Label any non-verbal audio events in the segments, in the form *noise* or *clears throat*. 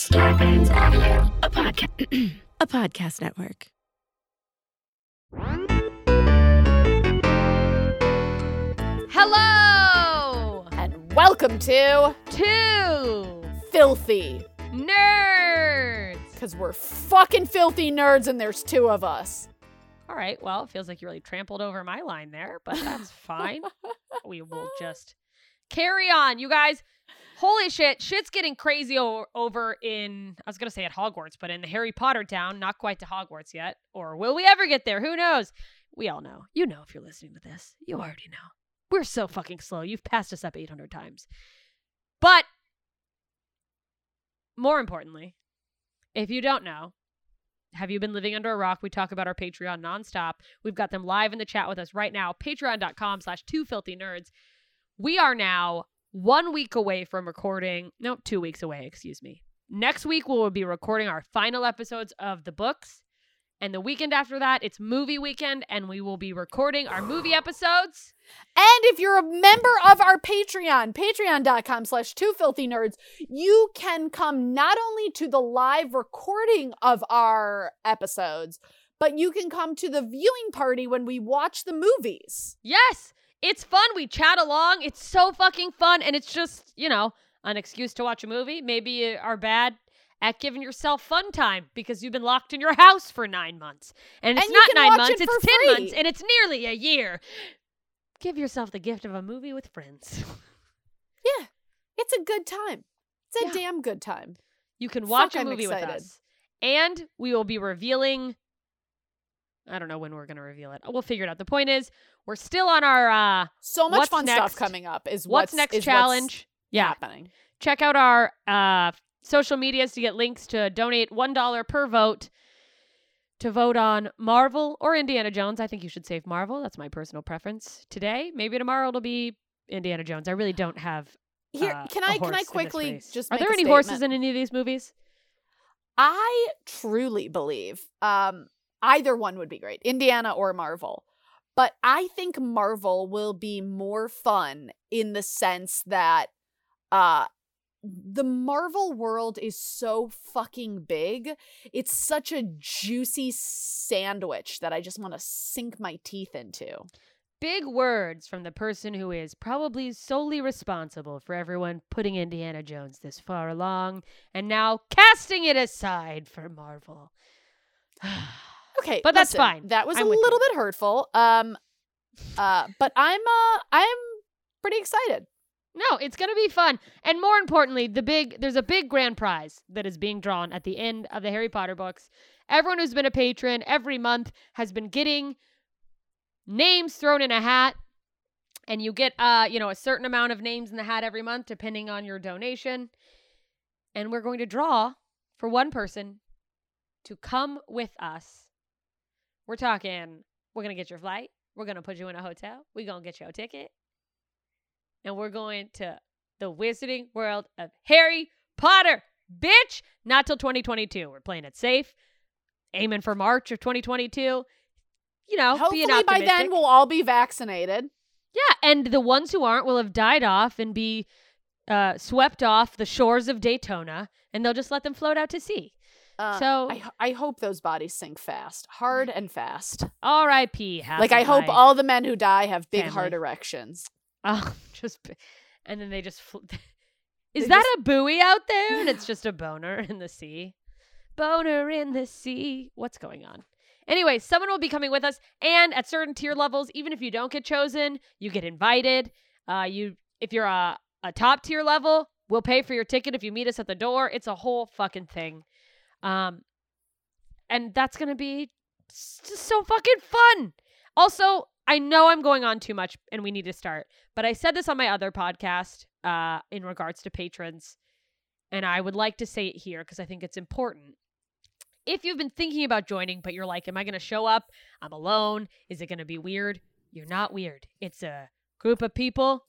Starburns Audio, a podcast, *clears throat* a podcast network. Hello And welcome to Two Filthy. nerds. Because we're fucking filthy nerds and there's two of us. All right, well, it feels like you really trampled over my line there, but that's *laughs* fine. we will just carry on, you guys. Holy shit, shit's getting crazy o- over in I was gonna say at Hogwarts, but in the Harry Potter town, not quite to Hogwarts yet. Or will we ever get there? Who knows? We all know. You know if you're listening to this. You already know. We're so fucking slow. You've passed us up 800 times. But more importantly, if you don't know, have you been living under a rock? We talk about our Patreon nonstop. We've got them live in the chat with us right now. Patreon.com slash two filthy nerds. We are now one week away from recording. No, two weeks away, excuse me. Next week, we will be recording our final episodes of the books. And the weekend after that, it's movie weekend, and we will be recording our movie episodes. And if you're a member of our Patreon, patreon.com slash two filthy nerds, you can come not only to the live recording of our episodes, but you can come to the viewing party when we watch the movies. Yes, it's fun. We chat along. It's so fucking fun. And it's just, you know, an excuse to watch a movie. Maybe you are bad at giving yourself fun time because you've been locked in your house for nine months. And it's And not nine months, it it's 10 free. months, and it's nearly a year. Give yourself the gift of a movie with friends. Yeah, it's a good time. It's a Yeah. damn good time. You can watch Fuck, a movie with us. And we will be revealing. I don't know when we're going to reveal it. We'll figure it out. The point is, we're still on our uh, So much What's fun next? stuff coming up is what's, what's, next is what's challenge. yeah, happening. check out our uh, social medias to get links to donate $1 per vote to vote on Marvel or Indiana Jones. I think you should save Marvel. That's my personal preference today. Maybe tomorrow it'll be Indiana Jones. I really don't have. Here, uh, can a I can I quickly just Are there any horses in any of these movies? I truly believe um, either one would be great, Indiana or Marvel. But I think Marvel will be more fun in the sense that uh, the Marvel world is so fucking big. It's such a juicy sandwich that I just want to sink my teeth into. Big words from the person who is probably solely responsible for everyone putting Indiana Jones this far along and now casting it aside for Marvel. *sighs* *sighs* Okay, But that's listen, fine. That was I'm a with you. little bit hurtful. Um, uh, but I'm uh, I'm pretty excited. No, it's going to be fun. And more importantly, the big there's a big grand prize that is being drawn at the end of the Harry Potter books. Everyone who's been a patron every month has been getting names thrown in a hat and you get uh, you know, a certain amount of names in the hat every month depending on your donation. And we're going to draw for one person to come with us. We're talking we're going to get your flight. We're going to put you in a hotel. We're going to get you a ticket and we're going to the wizarding world of Harry Potter. Bitch, not till 2022. We're playing it safe, aiming for March of 2022. You know, Hopefully by then we'll all be vaccinated. yeah, and the ones who aren't will have died off and be uh, swept off the shores of Daytona, and they'll just let them float out to sea. Uh, So- I hope those bodies sink fast, hard and fast. R.I.P. like I hope all the men who die have big family. heart erections. Oh, *laughs* just and then they just fl- *laughs* is They that a buoy out there? And it's just a boner *laughs* in the sea. Boner in the sea. What's going on? Anyway, someone will be coming with us, and at certain tier levels, even if you don't get chosen, you get invited. Uh, you if you're a a top tier level, we'll pay for your ticket if you meet us at the door. It's a whole fucking thing. Um, and that's gonna be just so fucking fun. Also, I know I'm going on too much and we need to start, but I said this on my other podcast uh, in regards to patrons, and I would like to say it here because I think it's important. If you've been thinking about joining, but you're like, am I going to show up? I'm alone. Is it going to be weird? You're not weird. It's a group of people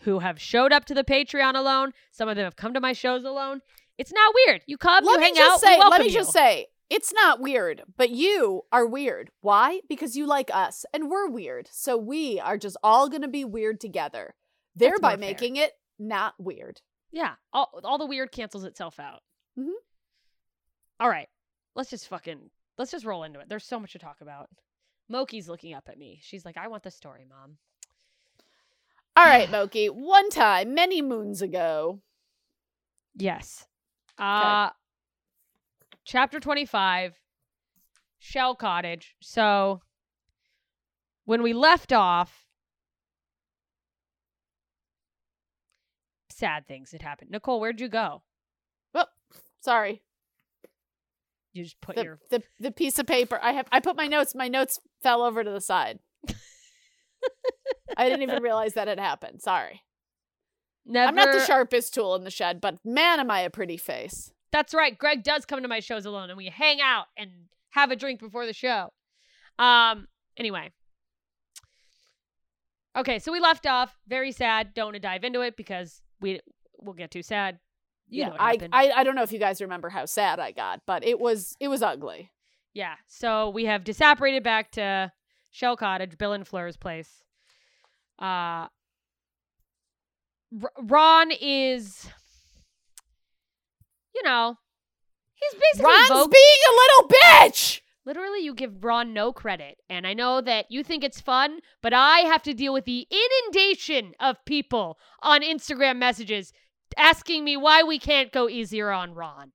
who have showed up to the Patreon alone. Some of them have come to my shows alone. It's not weird. You come, let you hang out. say, let me you. just say, it's not weird, but you are weird. Why? Because you like us, and we're weird. So we are just all gonna be weird together, thereby making it not weird. Yeah, all, all the weird cancels itself out. Mhm. All right. Let's just fucking let's just roll into it. There's so much to talk about. Moki's looking up at me. She's like, I want the story, mom. All right, Moki. One time, many moons ago. *sighs* Yes. Uh chapter 25 Shell Cottage. So when we left off sad things had happened. Nicole, where'd you go? Oh, sorry. You just put The, your the the piece of paper. I have. I put my notes. My notes fell over to the side. *laughs* I didn't even realize that had happened. Sorry. Never I'm not the sharpest tool in the shed, but man, am I a pretty face. That's right. Greg does come to my shows alone and we hang out and have a drink before the show. Um anyway. Okay, so we left off very sad. Don't want to dive into it because we we'll get too sad. You know what I. I I don't know if you guys remember how sad I got, but it was it was ugly. yeah. So we have disapparated back to Shell Cottage, Bill and Fleur's place. Uh R- Ron is you know, he's basically Ron's voc- being a little bitch. Literally, you give Ron no credit. And I know that you think it's fun, but I have to deal with the inundation of people on Instagram messages asking me why we can't go easier on Ron.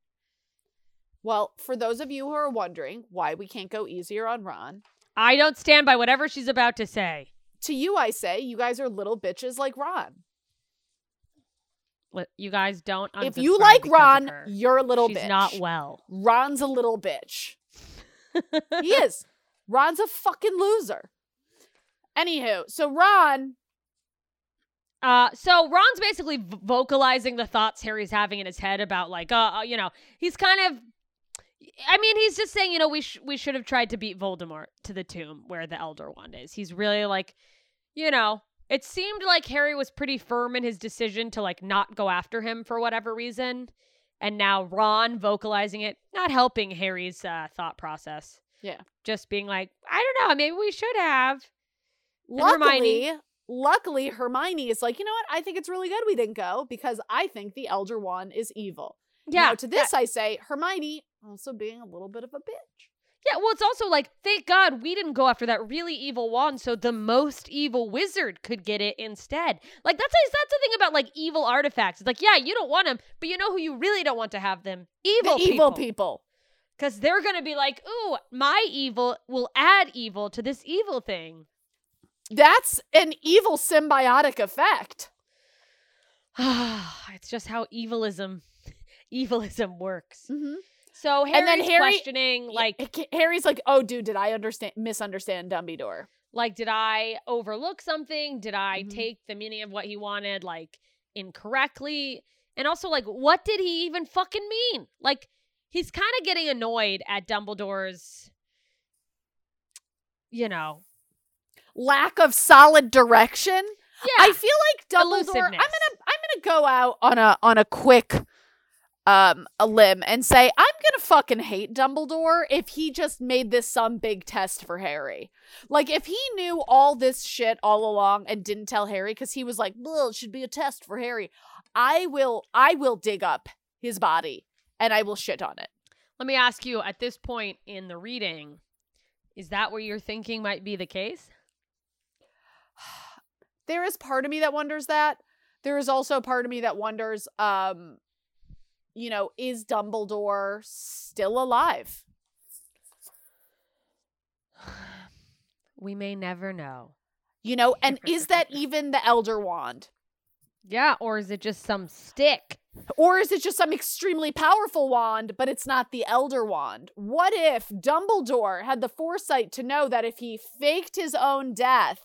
Well, for those of you who are wondering why we can't go easier on Ron, I don't stand by whatever she's about to say. to you I say, you guys are little bitches like Ron. You guys don't. if you like Ron, you're a little she's bitch. not well. Ron's a little bitch. *laughs* he is. Ron's a fucking loser. Anywho, so Ron, Uh, so Ron's basically v- vocalizing the thoughts Harry's having in his head about like, uh, uh, you know, he's kind of. I mean, he's just saying, you know, we sh- we should have tried to beat Voldemort to the tomb where the Elder Wand is. He's really like, you know, it seemed like Harry was pretty firm in his decision to like not go after him for whatever reason, and now Ron vocalizing it, not helping Harry's uh, thought process. Yeah. just being like, I don't know, maybe we should have. And Hermione- luckily, luckily Hermione is like, you know what? I think it's really good we didn't go because I think the Elder Wand is evil. Yeah, Now, to this I say, Hermione also being a little bit of a bitch. Yeah, well, it's also like, thank God we didn't go after that really evil wand, so the most evil wizard could get it instead. Like that's that's the thing about like evil artifacts. It's like, yeah, you don't want them, but you know who you really don't want to have them? Evil the evil people. because they're gonna be like, ooh, my evil will add evil to this evil thing. That's an evil symbiotic effect. *sighs* it's just how evilism, *laughs* evilism works. Mm-hmm. So Harry's then Harry- questioning, like, Harry's like, "Oh, dude, did I understand misunderstand Dumbledore?" like did i overlook something did i Mhm. take the meaning of what he wanted like incorrectly and also like what did he even fucking mean like he's kind of getting annoyed at dumbledore's you know Lack of solid direction. yeah I feel like Dumbledore. I'm gonna I'm gonna go out on a on a quick um a limb and say I'm gonna fucking hate Dumbledore if he just made this some big test for Harry. Like if he knew all this shit all along and didn't tell Harry because he was like, well, it should be a test for Harry. I will I will dig up his body and I will shit on it. let me ask you at this point in the reading is that what you're thinking might be the case *sighs* there is part of me that wonders that. There is also part of me that wonders, um, you know, is Dumbledore still alive? *sighs* we may never know You know, and is *laughs* that even the Elder Wand? yeah or is it just some stick Or is it just some extremely powerful wand, but it's not the Elder Wand? What if Dumbledore had the foresight to know that if he faked his own death,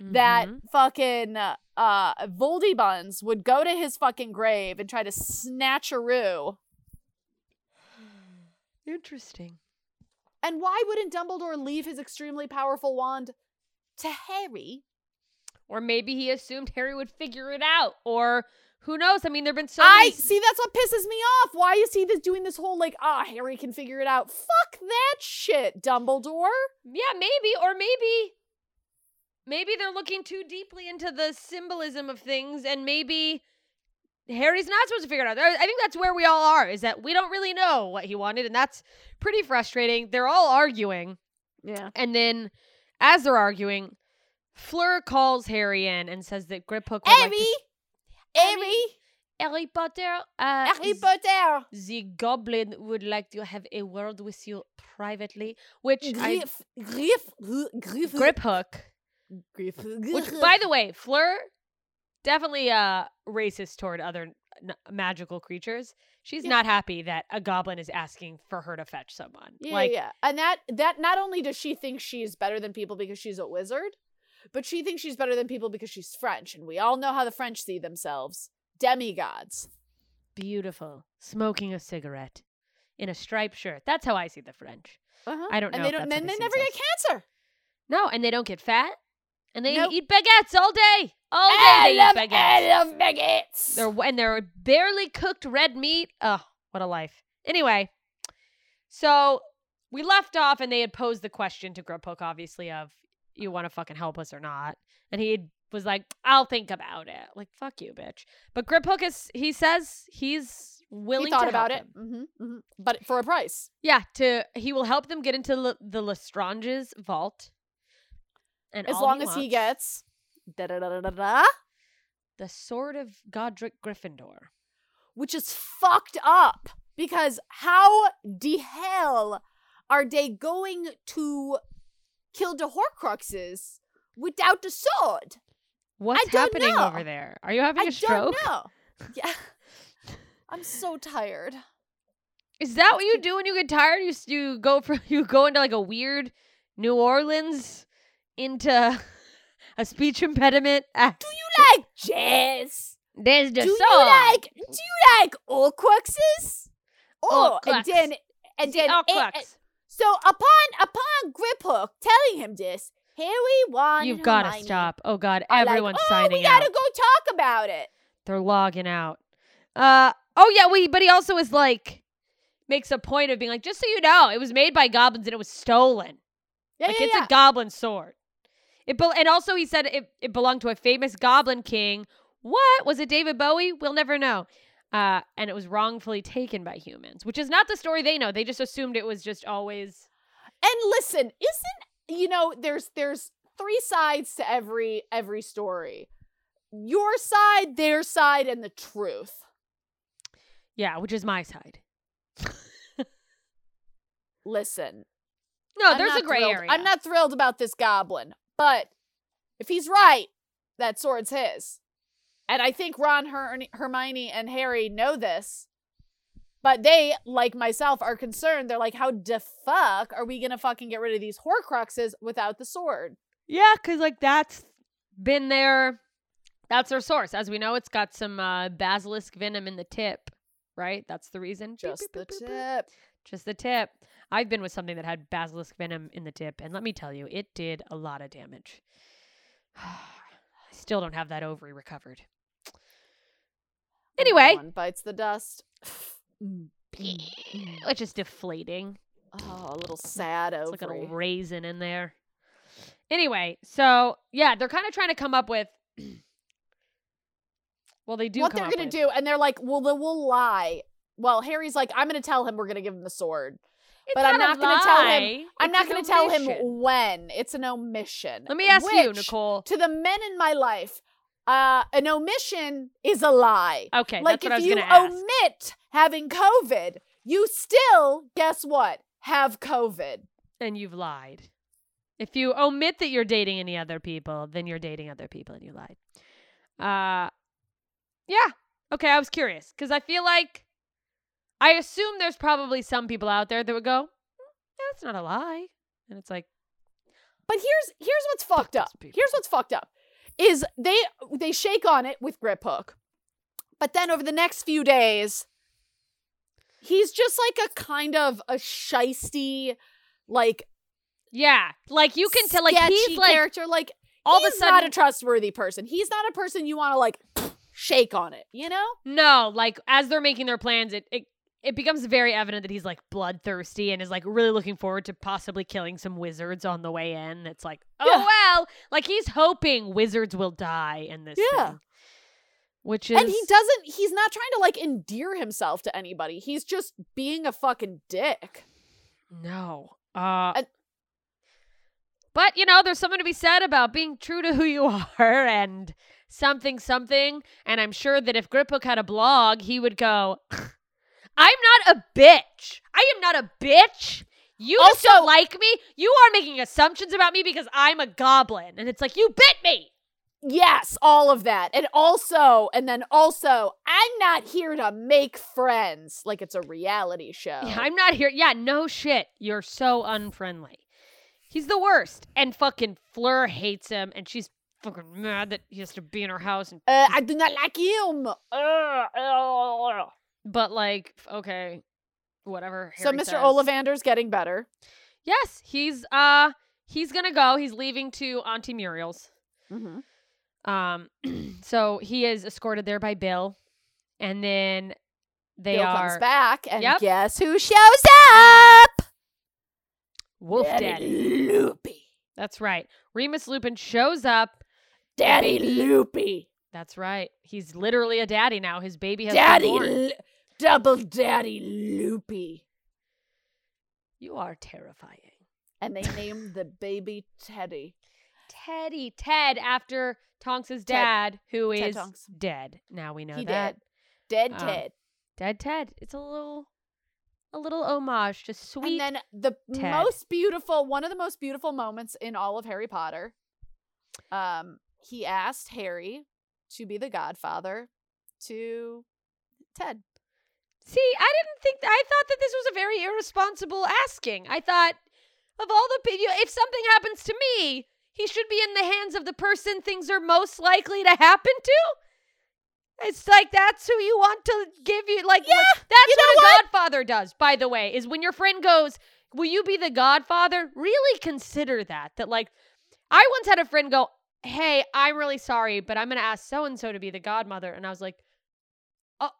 that Mhm. fucking uh, uh Voldybuns would go to his fucking grave and try to snatch a roo? interesting And why wouldn't Dumbledore leave his extremely powerful wand to Harry? Or maybe he assumed Harry would figure it out. Or who knows? I mean, there have been so I many. see that's what pisses me off. Why is he this, doing this whole like, ah, Harry can figure it out? Fuck that shit, Dumbledore. Yeah, maybe. Or maybe. Maybe they're looking too deeply into the symbolism of things, and maybe Harry's not supposed to figure it out. I think that's where we all are. Is that we don't really know what he wanted, and that's pretty frustrating. They're all arguing, Yeah. and then as they're arguing, Fleur calls Harry in and says that Griphook would like Harry, to Harry, Harry Potter, uh, Harry Potter. the goblin would like to have a word with you privately, which I, Griff, Griff, Griff, Griphook. Griff, *laughs* Which, *laughs* by the way, Fleur definitely uh racist toward other n- magical creatures. She's Yeah. not happy that a goblin is asking for her to fetch someone. Yeah, like, yeah. And that that not only does she think she's better than people because she's a wizard, but she thinks she's better than people because she's French, and we all know how the French see themselves. Demigods. beautiful, smoking a cigarette in a striped shirt. That's how I see the French. Uh-huh. I don't know And they don't then they never get cancer. No, and they don't get fat, and they Nope. eat baguettes all day. All day I they love, eat baguettes. I love baguettes. They're and they're barely cooked red meat. Oh, what a life. Anyway, so we left off and they had posed the question to Griphook, obviously, of you want to fucking help us or not. And he was like, I'll think about it. Like, fuck you, bitch. But Griphook is he says he's willing he thought about it, them. hmm hmm but for a price. Yeah, to he will help them get into Le, the Lestrange's vault. And As long as he gets da da da da da da, the sword of Godric Gryffindor. which is fucked up because how the hell are they going to kill the Horcruxes without the sword? What's happening know. over there? Are you having I a stroke? don't know. *laughs* Yeah, I'm so tired. Is that what you do when you get tired? You you go for *laughs* you go into like a weird New Orleans into *laughs* a speech impediment. Ah, Do you like jazz? there's the do you like do you like Horcruxes? Oh, and then and then and- Horcrux. and- so upon upon Griphook telling him this, Harry won. You've got to stop. Oh God, are like, everyone's oh, signing we gotta out. go talk about it. They're logging out. Uh oh yeah, we but he also is like makes a point of being like, just so you know, it was made by goblins and it was stolen. Yeah, like yeah, it's yeah. a goblin sword. It bel and also he said it, it belonged to a famous goblin king. What was it? David Bowie? We'll never know. Uh, and it was wrongfully taken by humans, which is not the story they know. They just assumed it was just always. And listen, isn't you know there's there's three sides to every every story. Your side, their side, and the truth. Yeah, which is my side. Listen, No, I'm there's a gray thrilled- area. I'm not thrilled about this goblin, but if he's right, that sword's his. And I think Ron, Her- Hermione, and Harry know this. But they, like myself, are concerned. They're like, how the fuck are we gonna fucking get rid of these Horcruxes without the sword? Yeah, because like that's been their that's their source. As we know, it's got some uh, basilisk venom in the tip, right? That's the reason. Just beep, the beep, beep, beep. tip. Just the tip. I've been with something that had basilisk venom in the tip, and let me tell you, it did a lot of damage. *sighs* I still don't have that ovary recovered. Anyway, One bites the dust. *sniffs* It's just deflating. Oh, a little sad It's like a little raisin in there. Anyway, so yeah, they're kind of trying to come up with. *clears throat* well, they do. what they're gonna with- do, and they're like, well, then we'll lie. Well, Harry's like, I'm gonna tell him we're gonna give him the sword. It's but I'm not gonna tell him- I'm It's not gonna tell him when. It's an omission. Let me ask you, Nicole. To the men in my life, uh, an omission is a lie. Okay, like that's what I if was you gonna ask. omit having COVID, you still, guess what? Have COVID. and you've lied. If you omit that you're dating any other people, then you're dating other people and you lied. Uh yeah. Okay, I was curious cuz I feel like I assume there's probably some people out there that would go, "Hmm, "That's not a lie." And it's like, But here's here's what's fucked up. people. Here's what's fucked up. Is they they shake on it with Griphook. But then over the next few days, he's just like a kind of a shisty, like yeah, like you can tell like he's like character. Like all of a sudden not a trustworthy person. He's not a person you want to like *sniffs* shake on it. You know? No, like as they're making their plans, it, it it becomes very evident that he's like bloodthirsty and is like really looking forward to possibly killing some wizards on the way in. It's like, oh Yeah. well, like he's hoping wizards will die in this. Yeah. thing. which is And he doesn't he's not trying to like endear himself to anybody. He's just being a fucking dick. no. Uh, And- but you know, there's something to be said about being true to who you *laughs* are and something something. And I'm sure that if Griphook had a blog, he would go, "I'm not a bitch. I am not a bitch." You just Also- don't like me. You are making assumptions about me because I'm a goblin. And it's like, you bit me. Yes, all of that. And also, and then also, I'm not here to make friends like it's a reality show. Yeah, I'm not here. Yeah, no shit. You're so unfriendly. He's the worst. And fucking Fleur hates him, and she's fucking mad that he has to be in her house. And Uh, I do not like him. Uh, uh. But like, okay, whatever. So Mr. says. Ollivander's getting better. Yes, he's uh he's gonna go. He's leaving to Auntie Muriel's. Mm-hmm. Um, *clears throat* so he is escorted there by Bill, and then they Bill are comes back, and Yep. guess who shows up? Wolf Daddy Daddy. Loopy. That's right. Remus Lupin shows up. Daddy Loopy. That's right. He's literally a daddy now. His baby has Daddy been born. Lo- Double Daddy Loopy. You are terrifying. And they named the baby Teddy. Teddy, Ted, after Tonks' Ted. dad, who is Ted Tonks. dead. Now we know He that. dead. Dead Um, Ted. Dead Ted. It's a little, a little homage to sweet. And then the Ted. most beautiful, one of the most beautiful moments in all of Harry Potter. Um, he asked Harry to be the godfather to Ted. See, I didn't think. I thought that this was a very irresponsible asking. I thought of all the people, if something happens to me, he should be in the hands of the person things are most likely to happen to. It's like that's who you want to give you. Like, Yeah, what- that's you what a godfather does. By the way, is when your friend goes, "Will you be the godfather?" Really consider that. That like, I once had a friend go, "Hey, I'm really sorry, but I'm going to ask so and so to be the godmother," and I was like, "Oh,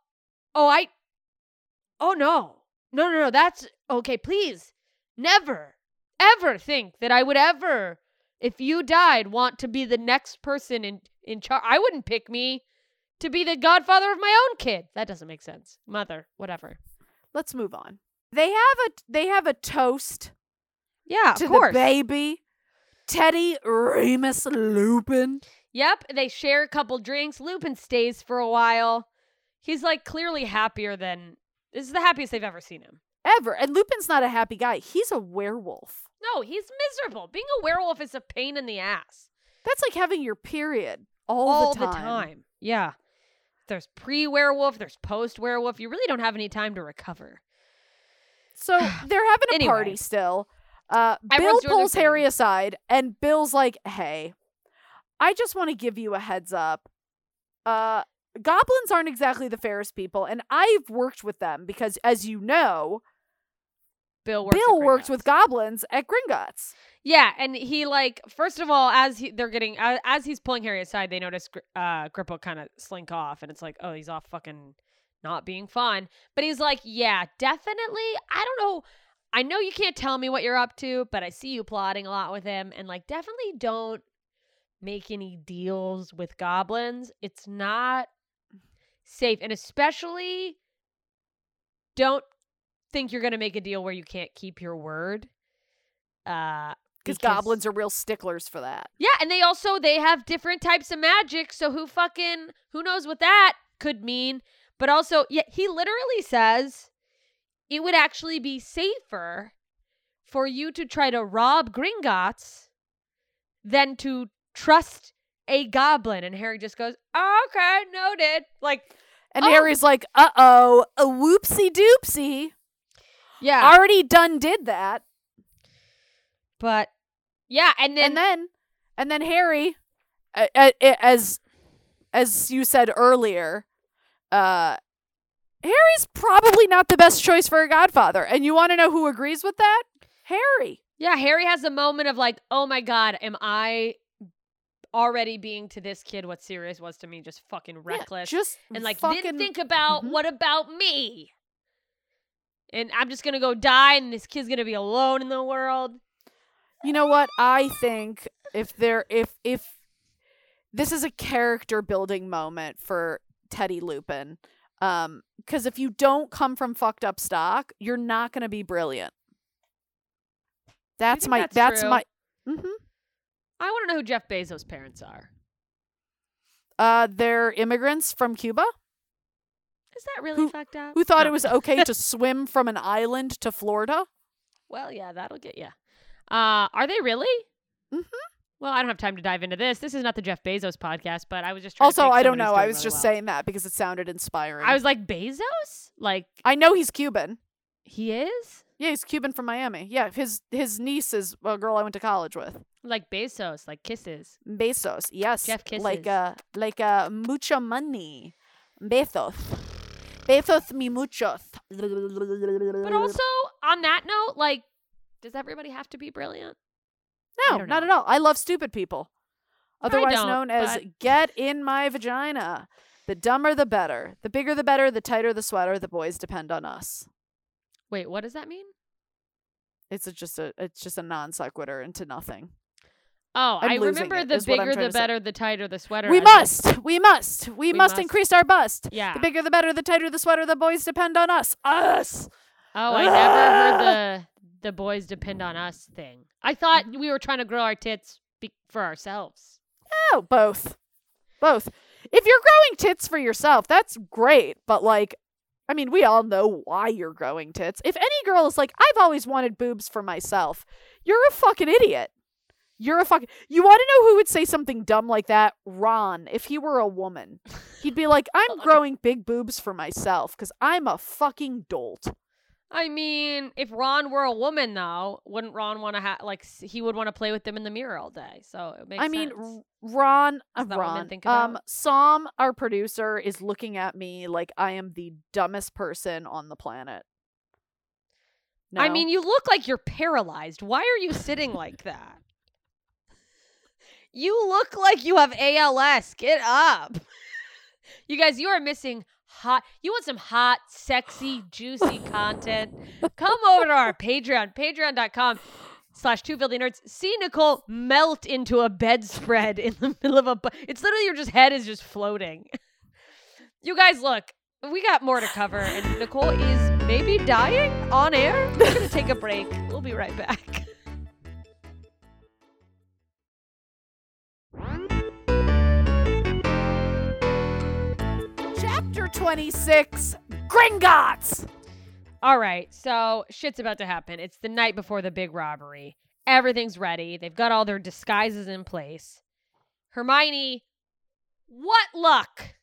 oh, I." Oh no. No, no, no. That's okay. Please never, ever think that I would ever, if you died, want to be the next person in, in charge. I wouldn't pick me to be the godfather of my own kid. That doesn't make sense. Mother, whatever. Let's move on. They have a they have a toast Yeah, to of course. the baby. Teddy Remus Lupin. Yep. They share a couple drinks. Lupin stays for a while. He's like clearly happier than. This is the happiest they've ever seen him. Ever. And Lupin's not a happy guy. He's a werewolf. No, he's miserable. Being a werewolf is a pain in the ass. That's like having your period all, all the, time. Yeah. There's pre werewolf, there's post werewolf. You really don't have any time to recover. So *sighs* they're having a Anyway. party still. Uh, Bill Everyone's doing their pulls Harry aside, and Bill's like, "Hey, I just want to give you a heads up. Uh, goblins aren't exactly the fairest people, and I've worked with them because, as you know, Bill works. Bill worked with goblins at Gringotts. Yeah, and he like first of all, as he, they're getting as, as he's pulling Harry aside, they notice uh, Grippo kind of slink off, and it's like, oh, he's off fucking not being fun. But he's like, yeah, definitely. I don't know. I know you can't tell me what you're up to, but I see you plotting a lot with him, and like, definitely don't make any deals with goblins. It's not safe, and especially don't think you're gonna make a deal where you can't keep your word. Uh, Because goblins are real sticklers for that. yeah, and they also they have different types of magic, so who fucking who knows what that could mean? But also, yeah, he literally says it would actually be safer for you to try to rob Gringotts than to trust a goblin. And Harry just goes, oh, "Okay, noted." Like, And Oh. Harry's like, "Uh oh, a whoopsie doopsie. yeah, Already done did that." but yeah, and then and then and then Harry, uh, uh, uh, as as you said earlier, uh, Harry's probably not the best choice for a godfather. And you want to know who agrees with that? Harry. Yeah, Harry has a moment of like, oh my god, am I already being to this kid what Sirius was to me, just fucking Yeah, reckless just and like fucking, didn't think about Mhm. what about me, and I'm just gonna go die, and this kid's gonna be alone in the world. You know what? I think if there if if this is a character building moment for Teddy Lupin. Um, because if you don't come from fucked up stock, you're not gonna be brilliant. That's my that's that's my hmm I want to know who Jeff Bezos' parents are. uh they're immigrants from Cuba Is that really Who- fucked up? who thought No. it was okay to *laughs* swim from an island to Florida. Well, yeah, that'll get you. Uh, are they really? Mm-hmm. Well, I don't have time to dive into this. This is not the Jeff Bezos podcast, but I was just trying to Also, I don't know. I was really just well. saying that because it sounded inspiring. I was like Bezos, like I know he's Cuban. he is, Yeah, he's Cuban from Miami. Yeah, his his niece is a girl I went to college with. Like Bezos, like kisses. Bezos, yes. Jeff kisses. Like kisses. uh like uh mucho money. Bezos. Bezos mi muchos. But also on that note, like, does everybody have to be brilliant? No, don't at all. I love stupid people. Otherwise known as but- get in my vagina. The dumber the better. The bigger the better, the tighter the sweater, the boys depend on us. Wait, what does that mean? It's a, just a it's just a non sequitur into nothing. Oh, I'm I remember it, the is what I'm bigger the better, the tighter the sweater. We must. We must. We, We must, must. increase our bust. Yeah. The bigger the better, the tighter the sweater, the boys depend on us. Us. Oh, I never heard the the boys depend on us thing. I thought we were trying to grow our tits be- for ourselves. Oh, both. Both. If you're growing tits for yourself, that's great. But like, I mean, we all know why you're growing tits. If any girl is like, I've always wanted boobs for myself, you're a fucking idiot. You're a fucking. You want to know who would say something dumb like that? Ron, if he were a woman. He'd be like, I'm *laughs* growing big boobs for myself because I'm a fucking dolt. I mean, if Ron were a woman, though, wouldn't Ron want to have like he would want to play with them in the mirror all day? So it makes. I mean, sense. Ron, uh, Is that what men Ron, um? Sam, our producer, is looking at me like I am the dumbest person on the planet. I mean, you look like you're paralyzed. Why are you sitting like that? You look like you have ALS. Get up. *laughs* You guys, you are missing hot. You want some hot, sexy, juicy *laughs* content? Come over to our Patreon, patreon.com slash two filthy nerds. See Nicole melt into a bedspread in the *laughs* middle of a. Bu- it's literally your just head is just floating. You guys, look, we got more to cover, and Nicole is maybe dying on air. We're gonna take a break. We'll be right back. Chapter twenty-six, Gringotts. All right, so shit's about to happen. It's the night before the big robbery. Everything's ready. They've got all their disguises in place. Hermione, what luck!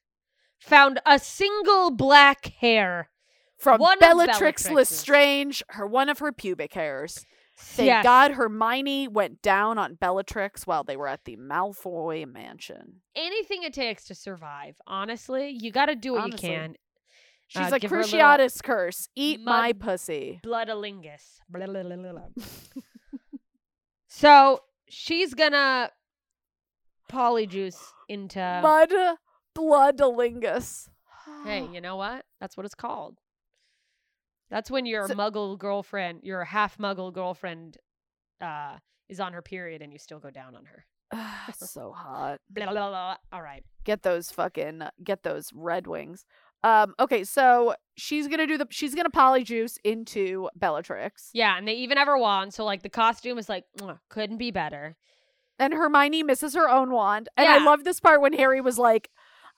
Found a single black hair. From One of Bellatrix Lestrange, her one of her pubic hairs. Thank Yes. God Hermione went down on Bellatrix while they were at the Malfoy mansion. Anything it takes to survive. Honestly, you got to do what Honestly. you can. She's Uh, like Cruciatus curse. Eat my pussy. Bloodalingus. *laughs* So she's gonna polyjuice into. Mud bloodalingus. Hey, *gasps* you know what? That's what it's called. That's when your So- muggle girlfriend, your half muggle girlfriend, uh, is on her period and you still go down on her. so hot. *laughs* Blah, blah, blah. All right. Get those fucking get those red wings. Um okay, so she's going to do the she's going to polyjuice into Bellatrix. Yeah, and they even have her wand, so like the costume is like couldn't be better. And Hermione misses her own wand. And I love this part when Harry was like,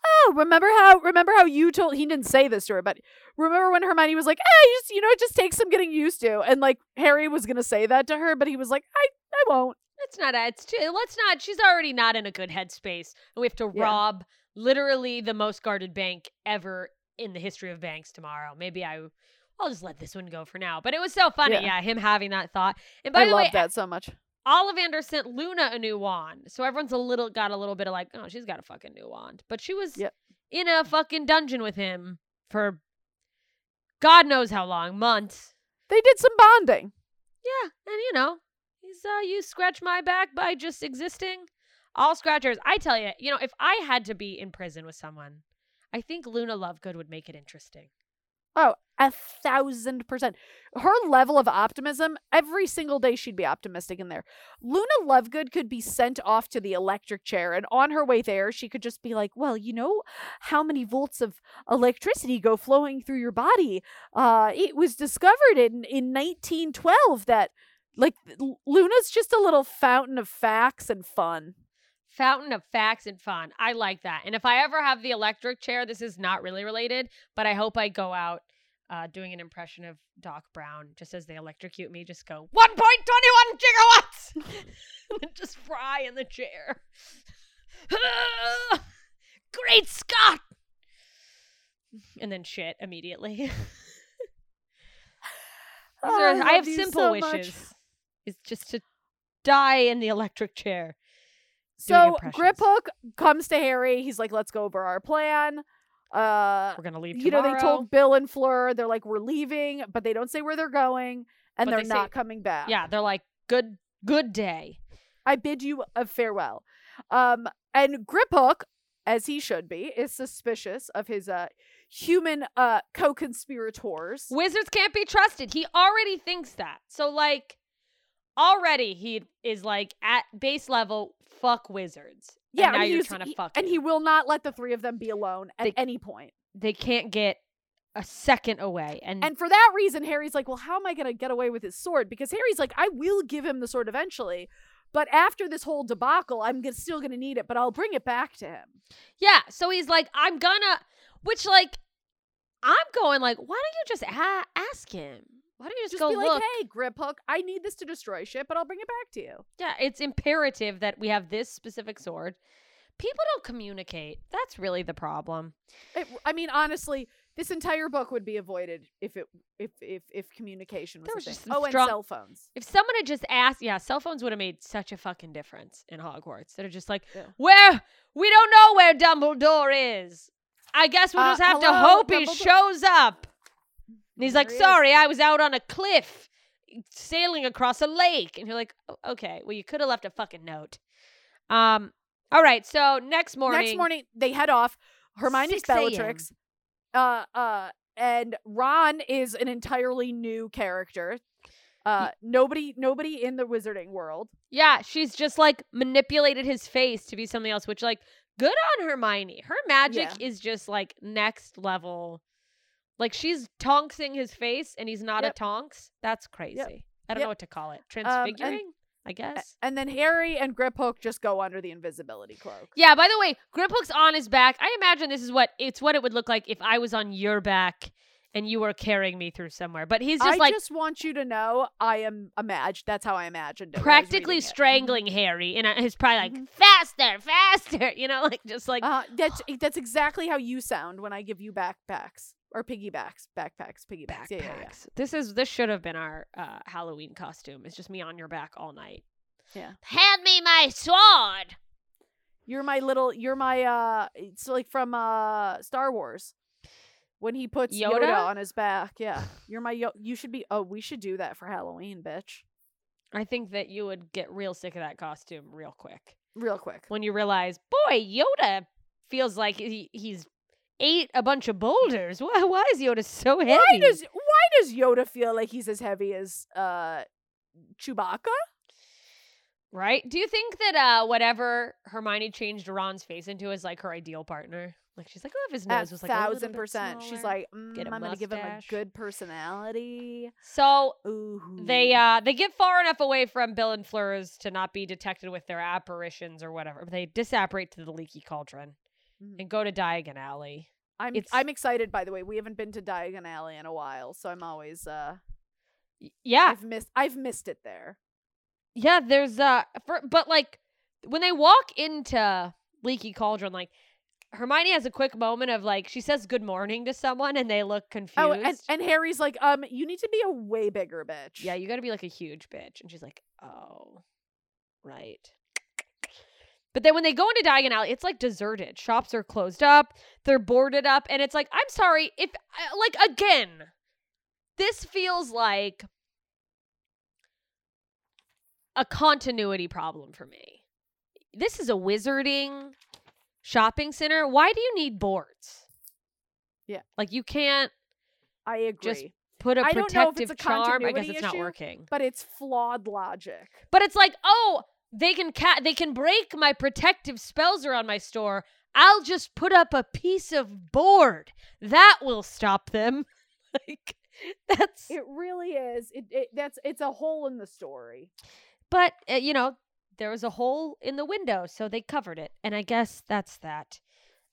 "Oh, remember how remember how you told he didn't say this to her, but remember when Hermione was like, "Eh, you just you know, it just takes some getting used to." And like Harry was going to say that to her, but he was like, "I I won't." It's not. It's too. Let's not. She's already not in a good headspace, and we have to Yeah. rob literally the most guarded bank ever in the history of banks tomorrow. Maybe I. I'll just let this one go for now. But it was so funny, Yeah. yeah, him having that thought. And by I the love way, that so much. Ollivander sent Luna a new wand. So everyone's a little got a little bit of like, oh, she's got a fucking new wand. But she was Yep. in a fucking dungeon with him for God knows how long, months. They did some bonding. Yeah, and you know, he's uh you scratch my back by just existing. I'll scratch yours. I tell you, you know, if I had to be in prison with someone, I think Luna Lovegood would make it interesting. Oh, A thousand percent. Her level of optimism, every single day she'd be optimistic in there. Luna Lovegood could be sent off to the electric chair, and on her way there, she could just be like, Well, you know how many volts of electricity go flowing through your body? Uh, it was discovered in, in 1912 that, like, Luna's just a little fountain of facts and fun. Fountain of facts and fun. I like that. And if I ever have the electric chair, this is not really related, but I hope I go out uh, doing an impression of Doc Brown just as they electrocute me. Just go 1.21 gigawatts *laughs* and then just fry in the chair. *laughs* Great Scott! And then shit immediately. *laughs* Oh, are- I, love have simple so much. wishes. It's just to die in the electric chair. So. Griphook comes to Harry. He's like, "Let's go over our plan." Uh, We're gonna leave you know, they told Bill and Fleur they're like, "We're leaving," but they don't say where they're going, and But they're they say- not coming back. Yeah, they're like, good good day. I bid you a farewell. Um, and Griphook, as he should be, is suspicious of his uh human uh co-conspirators. Wizards can't be trusted. He already thinks that. So like already he is like at base level fuck wizards. Yeah, now and you're trying to he- fuck and him. he will not let the three of them be alone at They- any point. they can't get a second away. And, And for that reason, Harry's like, well, how am I going to get away with his sword? Because Harry's like, I will give him the sword eventually. But after this whole debacle, I'm gonna, still going to need it, but I'll bring it back to him. yeah, so he's like, I'm gonna which like I'm going like, why don't you just a- ask him? Why don't you just, Just go be look? like, hey, Griphook, I need this to destroy shit, but I'll bring it back to you. Yeah, it's imperative that we have this specific sword. People don't communicate. That's really the problem. It, I mean, honestly, this entire book would be avoided if it if if if communication was There was just Oh, strong- and cell phones. If someone had just asked, yeah, cell phones would have made such a fucking difference in Hogwarts. They're just like, Yeah. where we don't know where Dumbledore is. I guess we'll Uh, just have to hello, hope he shows up. And he's There like, he sorry, I was out on a cliff sailing across a lake. And you're like, "O- okay, well, you could have left a fucking note. Um, all right, so next morning. Next morning, they head off. Hermione's 6 a.m.. Bellatrix. Uh, uh, and Ron is an entirely new character. Uh, nobody, nobody in the wizarding world. Yeah, she's just like manipulated his face to be something else, which like good on Hermione. Her magic Yeah. is just like next level. Like she's tonksing his face and he's not Yep. a tonks. That's crazy. I don't Yep. know what to call it. and- Transfiguring, I A- guess. And then Harry and Griphook just go under the invisibility cloak. Yeah, by the way, Griphook's on his back. I imagine this is what it's what it would look like if I was on your back and you were carrying me through somewhere. But he's just I like just want you to know I am imagined. That's how I imagined it. I practically reading it. strangling Harry and he's probably like Mhm. faster, faster, *laughs* you know, like just like Uh, that's that's exactly how you sound when I give you backpacks or piggybacks, backpacks, piggybacks. backpacks. Yeah, yeah, yeah. This is this should have been our uh, Halloween costume. It's just me on your back all night. Yeah. Hand me my sword. You're my little. You're my. Uh, it's like from uh Star Wars, when he puts Yoda, Yoda? on his back. Yeah, you're my. Yo- you should be. Oh, we should do that for Halloween, bitch. I think that you would get real sick of that costume real quick Real quick. when you realize, boy, Yoda feels like he, he's ate a bunch of boulders. *laughs* Why, why is Yoda so heavy? Why does Why does Yoda feel like he's as heavy as uh Chewbacca? right? Do you think that uh, whatever Hermione changed Ron's face into is like her ideal partner? Like she's like, oh, if his nose A was like a thousand percent. She's smaller." like, mm, I'm gonna give him a good personality. so Ooh. They uh they get far enough away from Bill and Fleurs to not be detected with their apparitions or whatever. They disapparate to the leaky cauldron Mhm. and go to Diagon Alley. I'm it's- I'm excited. By the way, we haven't been to Diagon Alley in a while, so I'm always uh Yeah, I've missed I've missed it there. yeah. There's uh, for, but like when they walk into leaky cauldron, like Hermione has a quick moment of like she says good morning to someone and they look confused. Oh, and and Harry's like, um, you need to be a way bigger bitch. yeah, you got to be like a huge bitch. And she's like, oh, right. But then when they go into Diagon Alley, it's like deserted. Shops are closed up. They're boarded up, and it's like, I'm sorry if, uh, like, again, this feels like a continuity problem for me. This is a wizarding shopping center. Why do you need boards? Yeah. like you can't. I agree. Just Put a I don't know if protective it's a charm. I guess it's not working. but it's flawed logic. But it's like, oh, they can ca- they can break my protective spells around my store. I'll just put up a piece of board. That will stop them. *laughs* like that's It really is. It, it that's it's a hole in the story. but uh, you know, there was a hole in the window, so they covered it. And I guess that's that.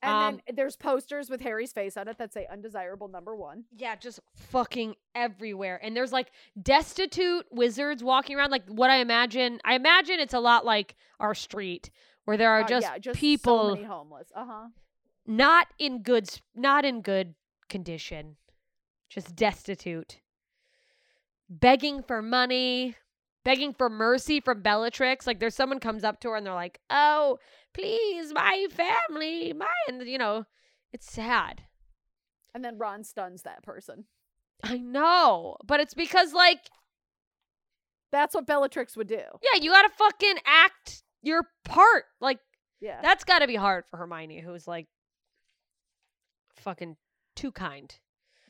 And Um, then there's posters with Harry's face on it that say undesirable number one. Yeah, just fucking everywhere. And there's like destitute wizards walking around like what I imagine. I imagine it's a lot like our street where there are Uh, just, yeah, just people so homeless. Uh huh. not in good not in good condition just destitute begging for money begging for mercy from bellatrix like there's someone comes up to her and they're like oh please my family my and you know it's sad And then Ron stuns that person. i know but it's because like That's what Bellatrix would do. yeah you gotta fucking act your part like Yeah. that's gotta be hard for hermione who's like fucking too kind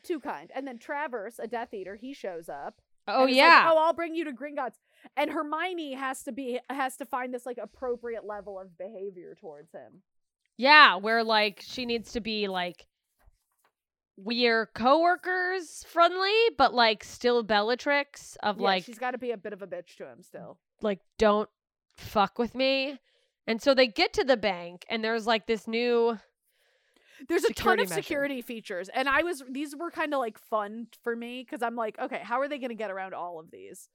Too kind. And then Travers, a Death Eater, he shows up. Oh is like, yeah oh, I'll bring you to Gringotts. And Hermione has to be has to find this like appropriate level of behavior towards him. Yeah, where like she needs to be like we're coworkers friendly, but like still Bellatrix of Yeah, like she's got to be a bit of a bitch to him still. like don't fuck with me. And so they get to the bank and there's like this new There's a ton of measure. security features, and I was these were kind of like fun for me because I'm like, okay, how are they going to get around all of these?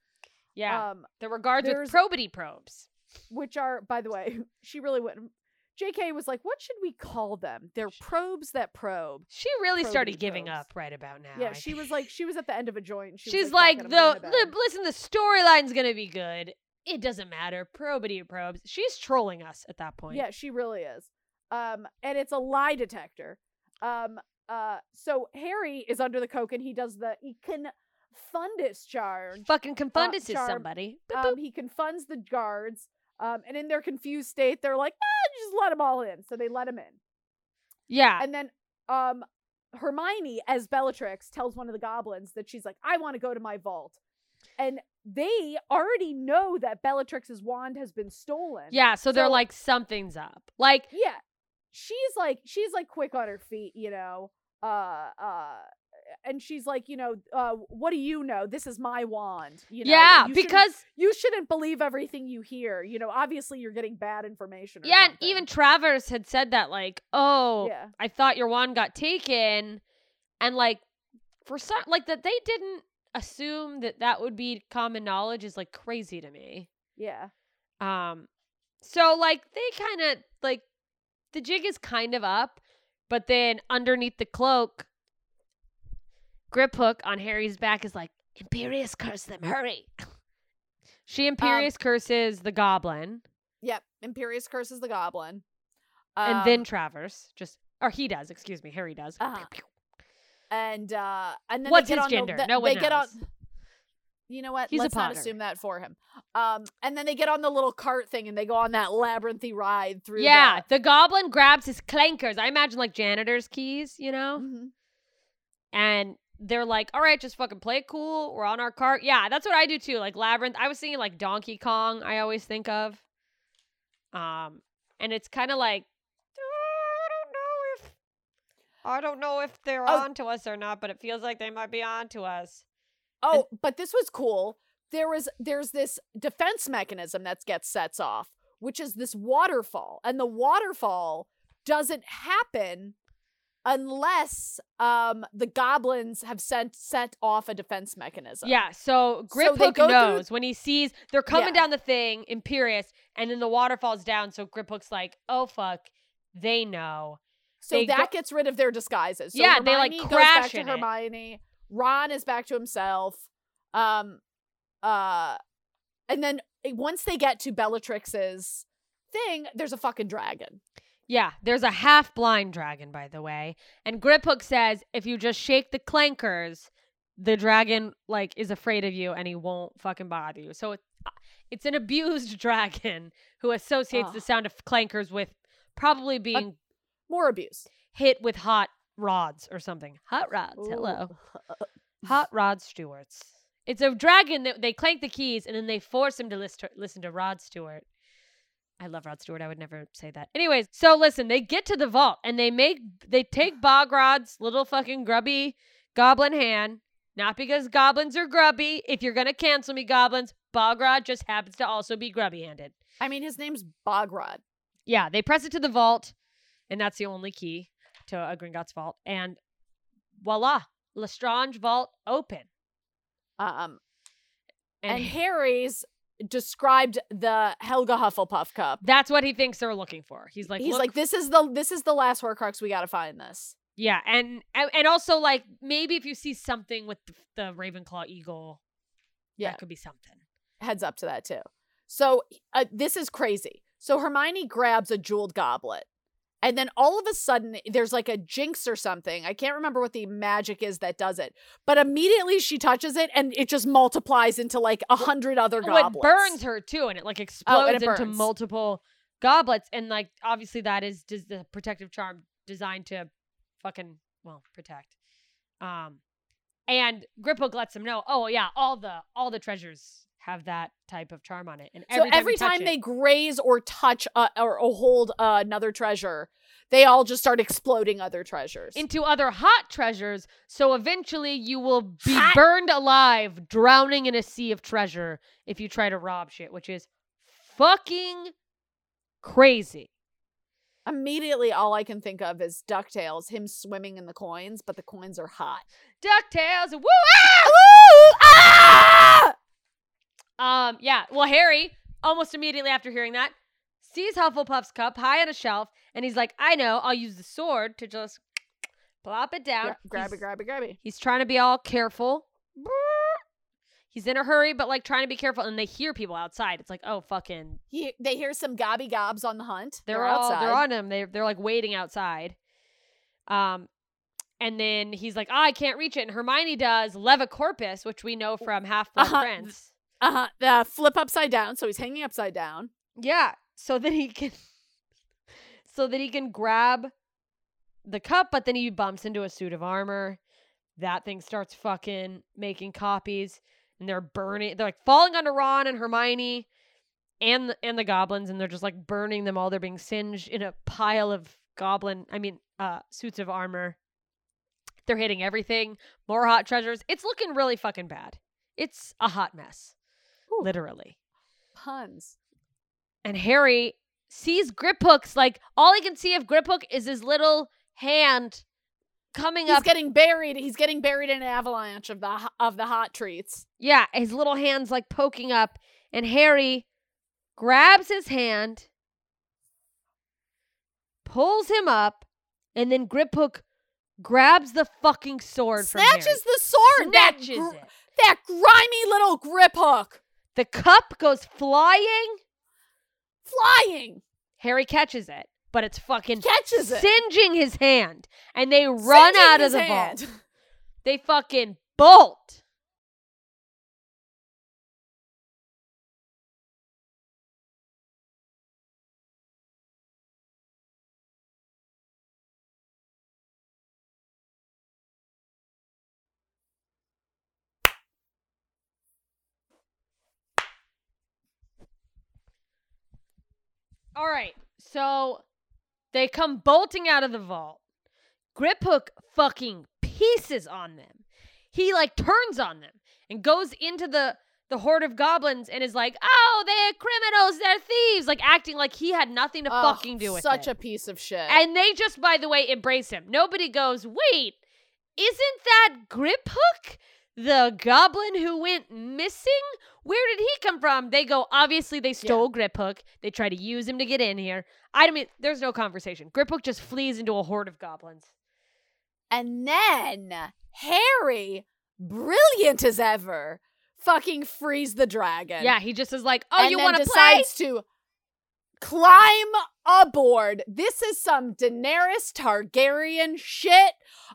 yeah, Um, the regards with probity probes. which are, by the way, *laughs* she really went. J.K. was like, "What should we call them? They're probes that probe." She really started giving probes. up right about now. Yeah, I she think. was like, she was at the end of a joint. She She's was like, "Fuck it, the, I'm going to the listen, the storyline's gonna be good. It doesn't matter. Probity probes. She's trolling us at that point. Yeah, she really is. Um, and it's a lie detector. Um, uh, so Harry is under the coke and he does the he confundus charge. Fucking confundus is charm. somebody. Boop, boop. Um, he confunds the guards. Um, and in their confused state, they're like, ah, just let them all in. So they let him in. yeah. And then um Hermione, as Bellatrix, tells one of the goblins that she's like, I want to go to my vault. And they already know that Bellatrix's wand has been stolen. Yeah, so they're like something's up. Like Yeah. She's like she's like quick on her feet, you know. Uh uh and she's like, you know, uh what do you know? This is my wand. You know. yeah, you because you shouldn't believe everything you hear. You know, obviously you're getting bad information or yeah, and even Travers had said that like, "Oh, Yeah. I thought your wand got taken." And like for some like that they didn't assume that that would be common knowledge is like crazy to me. Yeah. Um so like they kind of like the jig is kind of up, but then underneath the cloak Griphook on Harry's back is like, "Imperius curse them, hurry." *laughs* she Imperius curses the goblin. Yep. Imperius curses the goblin. and then Um, Travers just or he does, excuse me, Harry does. Uh-huh. and uh and then What's they get his on gender? The, No one they get on knows. You know what He's a let's not assume that for him um and then they get on the little cart thing and they go on that labyrinthy ride through Yeah, the, the goblin grabs his clankers. I imagine like janitor's keys, you know? Mhm. And they're like, "All right, just fucking play it cool. We're on our cart." Yeah, that's what I do too. Like Labyrinth. I was thinking like Donkey Kong. I always think of. Um, and it's kind of like I don't know if I don't know if they're Oh. on to us or not, but it feels like they might be on to us. Oh but this was cool there was there's this defense mechanism that gets sets off which is this waterfall and the waterfall doesn't happen unless um the goblins have sent set off a defense mechanism Yeah, so Griphook go through- knows when he sees they're coming Yeah. down the thing, Imperius, and then the water falls down. So Griphook's like, "Oh fuck, they know." So They that go- gets rid of their disguises. So Yeah, they, like, Hermione crash goes back to in it. Ron is back to himself. Um, uh, and then eh, once they get to Bellatrix's thing, there's a fucking dragon. Yeah, there's a half blind dragon, by the way, and Griphook says if you just shake the clankers, the dragon like is afraid of you and he won't fucking bother you. So it, it's an abused *laughs* dragon who associates the sound of clankers with probably being More abuse. hit with hot rods or something. Hot rods. Hello. *laughs* Hot Rod Stewart's. It's a dragon that they clank the keys and then they force him to list, listen to Rod Stewart. I love Rod Stewart. I would never say that. Anyways, so listen, they get to the vault and they make they take *sighs* Bogrod's little fucking grubby goblin hand. Not because goblins are grubby. If you're gonna cancel me, goblins, Bogrod just happens to also be grubby handed. I mean, his name's Bogrod. Yeah, they press it to the vault, and that's the only key to a Gringotts vault. And voila, Lestrange vault open. Um, And, and Harry's described the Helga Hufflepuff cup. that's what he thinks they're looking for. He's like, He's "Look like, this is the this is the last Horcrux. We got to find this. Yeah, and and and also like maybe if you see something with the, the Ravenclaw eagle, Yeah. that could be something. Heads up to that too. So uh, this is crazy. So Hermione grabs a jeweled goblet. And then all of a sudden, there's like a jinx or something. I can't remember what the magic is that does it. But immediately she touches it and it just multiplies into like a hundred other Oh, goblets. it burns her too, and it like Oh, explodes and it into multiple goblets, and like obviously that is just the protective charm designed to fucking well protect. Um, and Griphook lets him know, oh yeah, all the all the treasures have that type of charm on it, and So every time, every time it- they graze or touch uh, or, or hold uh, another treasure, they all just start exploding other treasures. into other hot treasures. So eventually you will be Hot- burned alive, drowning in a sea of treasure if you try to rob shit, which is fucking crazy. Immediately, all I can think of is Ducktales, him swimming in the coins, but the coins are hot. DuckTales, woo! Ooh, ah! Um, yeah. Well, Harry, almost immediately after hearing that, sees Hufflepuff's cup high on a shelf, and he's like, I know, I'll use the sword to just *tsk* plop it down. Gra- grab He's- it, grab it, grab it. He's trying to be all careful. He's in a hurry, but like trying to be careful, and they hear people outside. It's like, oh fucking, He, they hear some gobby gobs on the hunt. they're, They're, all outside. they're on him. They're they're like waiting outside. Um, and then he's like, oh, I can't reach it, and Hermione does Levicorpus, which we know from Half Blood Uh-huh. Prince. Uh-huh. The flip upside down, so he's hanging upside down. Yeah, so that he can, *laughs* so that he can grab the cup, but then he bumps into a suit of armor. That thing starts fucking making copies, and they're burning. They're like falling onto Ron and Hermione, and the, and the goblins, and they're just like burning them all. They're being singed in a pile of goblin. I mean, uh, suits of armor. They're hitting everything. More hot treasures. It's looking really fucking bad. It's a hot mess, Ooh. literally Puns. and Harry sees Griphook's like all he can see of Griphook is his little hand coming He's up. getting buried. He's getting buried in an avalanche of the of the hot treats. yeah, his little hands like poking up, and Harry grabs his hand, pulls him up, and then Griphook grabs the fucking sword. Snatches the sword. that Snatches gr- it. that grimy little Griphook The cup goes flying. flying. Harry catches it, but it's fucking Catches it. singeing his hand, and they run Singeing out of the hand. vault. *laughs* They fucking bolt. All right, so they come bolting out of the vault. Griphook fucking pieces on them. He like turns on them and goes into the the horde of goblins and is like, "Oh, they're criminals, they're thieves," like acting like he had nothing to Ugh, fucking do with such it. a piece of shit. and they just, by the way, embrace him. Nobody goes, "Wait, isn't that Griphook, the goblin who went missing? Where did he come from?" They go, "Obviously, they stole Griphook. They try to use him to get in here." I mean, there's no conversation. Griphook just flees into a horde of goblins. And then Harry, brilliant as ever, fucking frees the dragon. Yeah, he just is like, "Oh, and you want to play?" decides to climb aboard. This is some Daenerys Targaryen shit.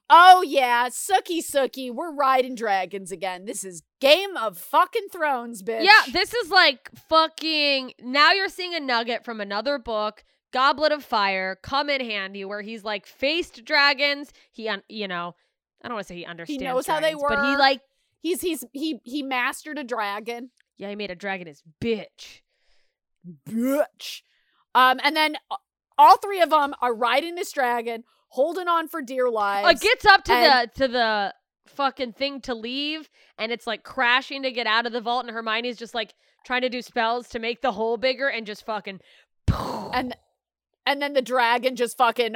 Oh yeah, Sookie Sookie, we're riding dragons again. This is Game of fucking Thrones, bitch. Yeah, this is like fucking. Now you're seeing a nugget from another book. Goblet of Fire come in handy where he's like faced dragons. He, un- you know, I don't want to say he understands. He knows how they dragons, but he like, He's he's he he mastered a dragon. yeah, he made a dragon his bitch. Bitch. Um, and then uh, all three of them are riding this dragon, holding on for dear lives. It gets up to and- the to the fucking thing to leave, and it's like crashing to get out of the vault, and Hermione's just like trying to do spells to make the hole bigger, and just fucking. and and then the dragon just fucking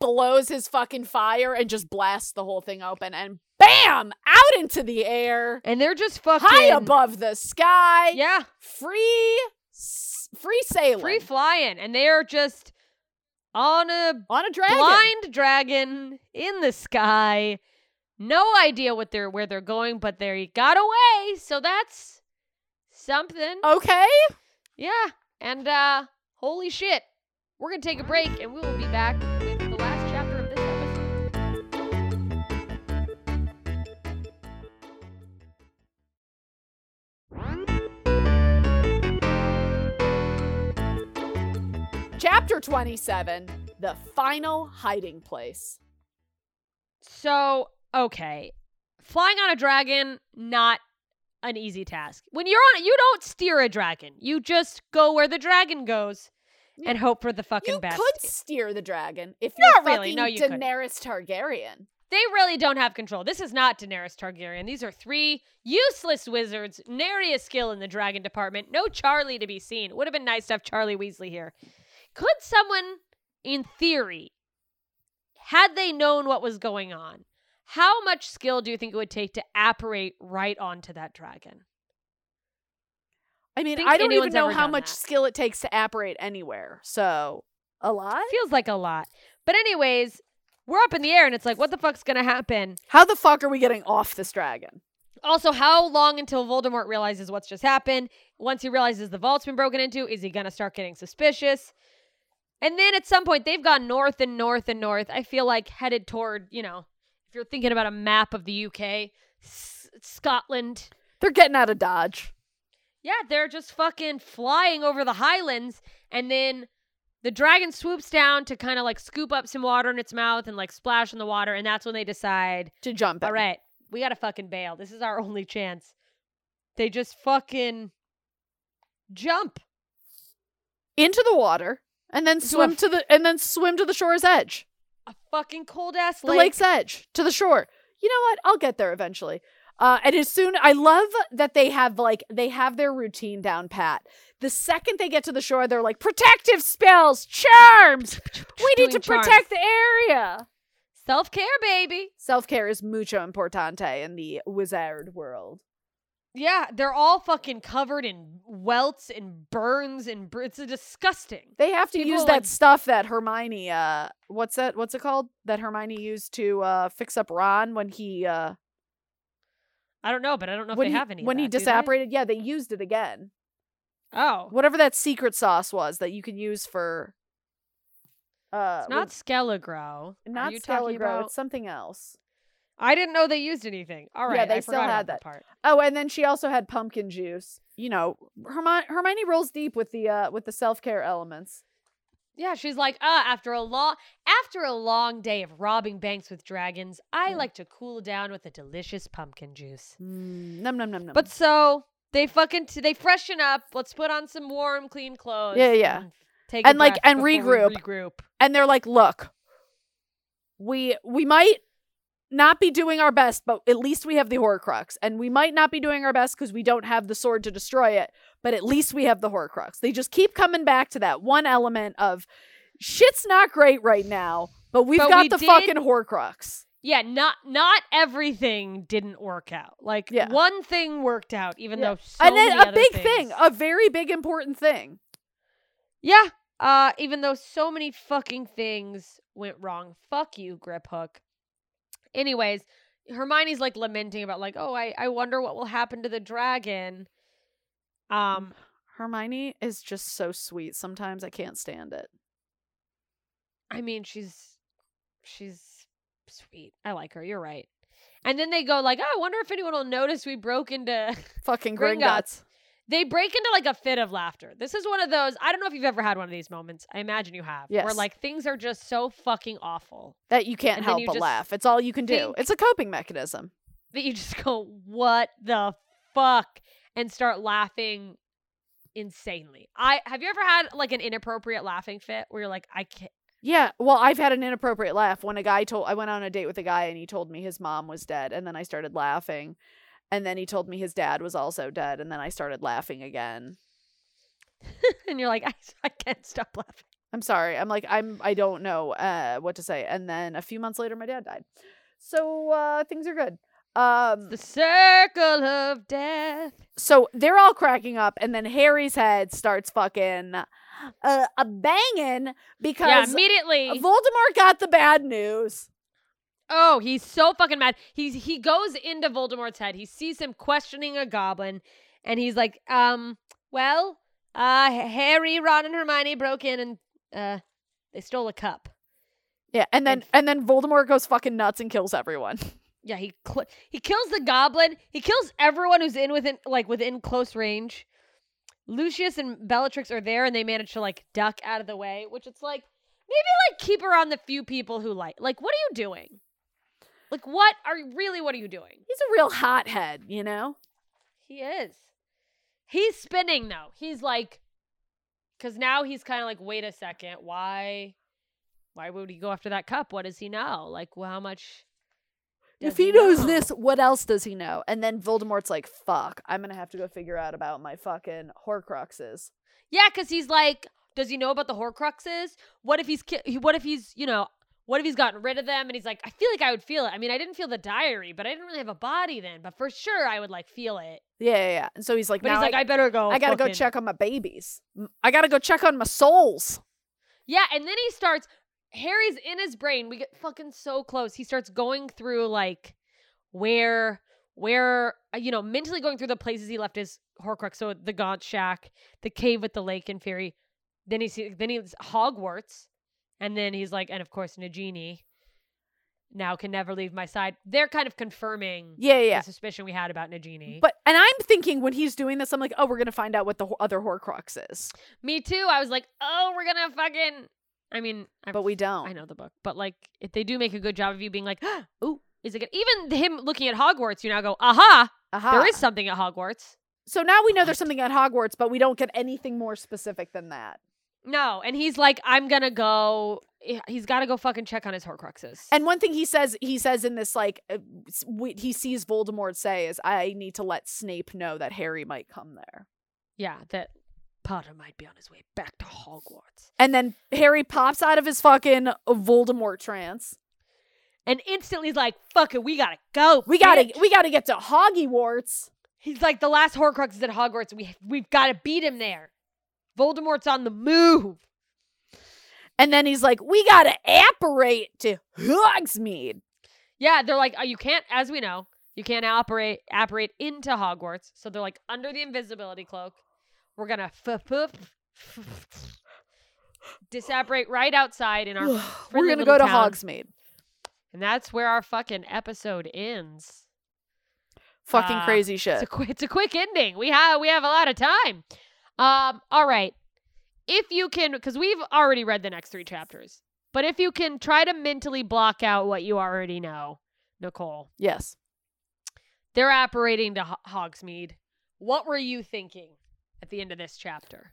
blows his fucking fire and just blasts the whole thing open and bam out into the air and they're just fucking high above the sky Yeah, free free sailing free flying, and they're just on a on a dragon blind dragon in the sky. No idea what they're where they're going, but they got away, so that's something. okay Yeah. And uh holy shit. We're gonna take a break and we will be back chapter 27 the final hiding place So, okay. Flying on a dragon, not an easy task. When you're on it, you don't steer a dragon. You just go where the dragon goes and hope for the fucking you best. You could steer the dragon if you're Not really, fucking no, you couldn't. Daenerys Targaryen. They really don't have control. This is not Daenerys Targaryen. These are three useless wizards, nary a skill in the dragon department. No Charlie to be seen. Would have been nice to have Charlie Weasley here. Could someone, in theory, had they known what was going on, how much skill do you think it would take to apparate right onto that dragon? I mean, Think I don't even know how much that. skill it takes to apparate anywhere. So, a lot? Feels like a lot. But anyways, we're up in the air and it's like, what the fuck's gonna happen? How the fuck are we getting off this dragon? Also, how long until Voldemort realizes what's just happened? Once he realizes the vault's been broken into, is he going to start getting suspicious? And then at some point, they've gone north and north and north. I feel like headed toward, you know, if you're thinking about a map of the UK, S- Scotland. They're getting out of Dodge. Yeah, they're just fucking flying over the highlands. And then the dragon swoops down to kind of like scoop up some water in its mouth and like splash in the water. And that's when they decide To jump in. all right, we gotta fucking bail. This is our only chance. They just fucking jump. Into the water and then swim f- to the and then swim to the shore's edge. A fucking cold ass lake. The lake's edge. To the shore. You know what? I'll get there eventually. Uh, and as soon I love that they have like they have their routine down pat. The second they get to the shore, they're like protective spells, charms. We need to Doing charms. protect the area. Self care, baby. Self care is mucho importante in the wizard world. Yeah, they're all fucking covered in welts and burns and br- it's disgusting. They have to People use that like- stuff that Hermione uh what's that what's it called? That Hermione used to uh fix up Ron when he uh I don't know, but I don't know if they he, have any. when he that, they? disapparated. Yeah, they used it again. Oh, Whatever that secret sauce was that you can use for uh it's not Are not Skele-Gro, about? it's something else. I didn't know they used anything. All right, Yeah, they I still had that part. Oh, and then she also had pumpkin juice. You know, Hermione, Hermione rolls deep with the uh with the self-care elements. Yeah, she's like, ah, after a long after a long day of robbing banks with dragons, I Yeah. like to cool down with a delicious pumpkin juice. Mm, num num num num. But so they fucking t- they freshen up. Let's put on some warm, clean clothes. Yeah, yeah. and Take a And, like, and regroup. regroup. and they're like, "Look, we we might not be doing our best, but at least we have the Horcrux, and we might not be doing our best because we don't have the sword to destroy it, but at least we have the Horcrux." They just keep coming back to that one element of shit's not great right now, but we've But got we the did- fucking Horcrux. Yeah, not not everything didn't work out. Like Yeah. one thing worked out, even Yeah. though so and then a big things- thing, a very big important thing. Yeah. Uh, even though so many fucking things went wrong. Fuck you, Griphook. Anyways, Hermione's like lamenting about like, oh, I, I wonder what will happen to the dragon. Um, Hermione is just so sweet. Sometimes I can't stand it. I mean, she's she's sweet. I like her. You're right. And then they go like, oh, I wonder if anyone will notice we broke into Fucking *laughs* Gringotts. Gringotts. They break into like a fit of laughter. This is one of those. I don't know if you've ever had one of these moments. I imagine you have. Yes. Where like things are just so fucking awful That you can't help you but laugh. It's all you can do. It's a coping mechanism. that you just go, "What the fuck?" and start laughing insanely. I have you ever had like an inappropriate laughing fit where you're like, "I can't." Yeah, well, I've had an inappropriate laugh when a guy told I went on a date with a guy and he told me his mom was dead and then I started laughing. And then he told me his dad was also dead and then I started laughing again. *laughs* and you're like, *laughs* I, I can't stop laughing. I'm sorry. I'm like I'm I don't know uh what to say. And then a few months later my dad died. So uh things are good. Um The circle of death. so they're all cracking up and then Harry's head starts fucking uh, a banging Yeah, because immediately. Voldemort got the bad news. Oh, he's so fucking mad. He's he goes into Voldemort's head. He sees him questioning a goblin, and he's like, um, well, uh, Harry, Ron, and Hermione broke in and uh, they stole a cup. Yeah, and then and then Voldemort goes fucking nuts and kills everyone. *laughs* Yeah, he cl- he kills the goblin. He kills everyone who's in within like within close range. Lucius and Bellatrix are there, and they manage to like duck out of the way, which it's like maybe like keep around the few people who like like what are you doing? Like what are you really what are you doing? He's a real hothead, you know? He is. He's spinning though. He's like, because now he's kind of like, wait a second, why, why would he go after that cup? What does he know? Like, well, how much? if does he knows know? this, what else does he know? And then Voldemort's like, fuck, I'm gonna have to go figure out about my fucking Horcruxes. yeah, because he's like, does he know about the Horcruxes? What if he's, ki- what if he's, you know, what if he's gotten rid of them? And he's like, I feel like I would feel it. I mean, I didn't feel the diary, but I didn't really have a body then. But for sure, I would like feel it. Yeah, yeah, yeah. And so he's like, But he's like, I, I, better go. I gotta go check on my babies. I gotta go check on my souls. Yeah, and then he starts. Harry's in his brain. We get fucking so close. He starts going through like where, where uh, you know, mentally going through the places he left his Horcrux. So the Gaunt Shack, the cave with the lake and fairy. Then he see, then he's Hogwarts, and then he's like, and of course Nagini. Now can never leave my side. They're kind of confirming Yeah, yeah. the suspicion we had about Nagini. But and I'm thinking when he's doing this, I'm like, oh, we're gonna find out what the other Horcrux is. Me too. I was like, oh, we're gonna fucking. I mean, I've But we don't. I know the book, but like if they do make a good job of you being like, *gasps* "Ooh, is it good?" Even him looking at Hogwarts, you now go, "Aha, Aha. there is something at Hogwarts." So now we know there's something at Hogwarts, but we don't get anything more specific than that. No, and he's like, "I'm gonna go." eh, He's got to go fucking check on his Horcruxes. And one thing he says, he says in this like uh, he sees Voldemort say is, "I need to let Snape know that Harry might come there." yeah, that Potter might be on his way back to Hogwarts, And then Harry pops out of his fucking Voldemort trance. and instantly he's like, "Fuck it, we gotta go. We gotta, bitch." we gotta get to Hogwarts. He's like, "The last Horcrux is at Hogwarts. We we've got to beat him there." Voldemort's on the move. And then he's like, "We gotta apparate to Hogsmeade." Yeah, they're like, oh, you can't, as we know, you can't operate apparate into Hogwarts. So they're like under the invisibility cloak. We're gonna f- f- disapparate right outside in our, *sighs* We're gonna go little to town. Hogsmeade. and that's where our fucking episode ends. Fucking Uh, crazy shit. It's a quick, it's a quick ending. We have we have a lot of time. Um, all right. If you can, because we've already read the next three chapters, but if you can try to mentally block out what you already know, Nicole, yes. they're operating to Ho- Hogsmeade. What were you thinking at the end of this chapter?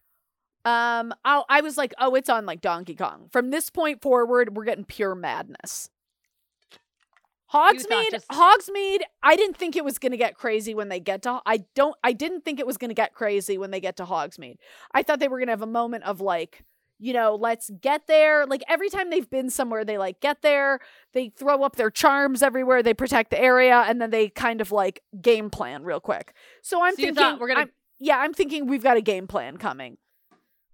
Um, I I was like, oh, it's on like Donkey Kong. From this point forward, we're getting pure madness. Hogsmeade, just- Hogsmeade. I didn't think it was gonna get crazy when they get to. I don't. I didn't think it was gonna get crazy when they get to Hogsmeade. I thought they were gonna have a moment of like, you know, let's get there. Like every time they've been somewhere, they like get there. They throw up their charms everywhere. They protect the area, and then they kind of like game plan real quick. So I'm So thinking, we're gonna- I'm- yeah, I'm thinking we've got a game plan coming.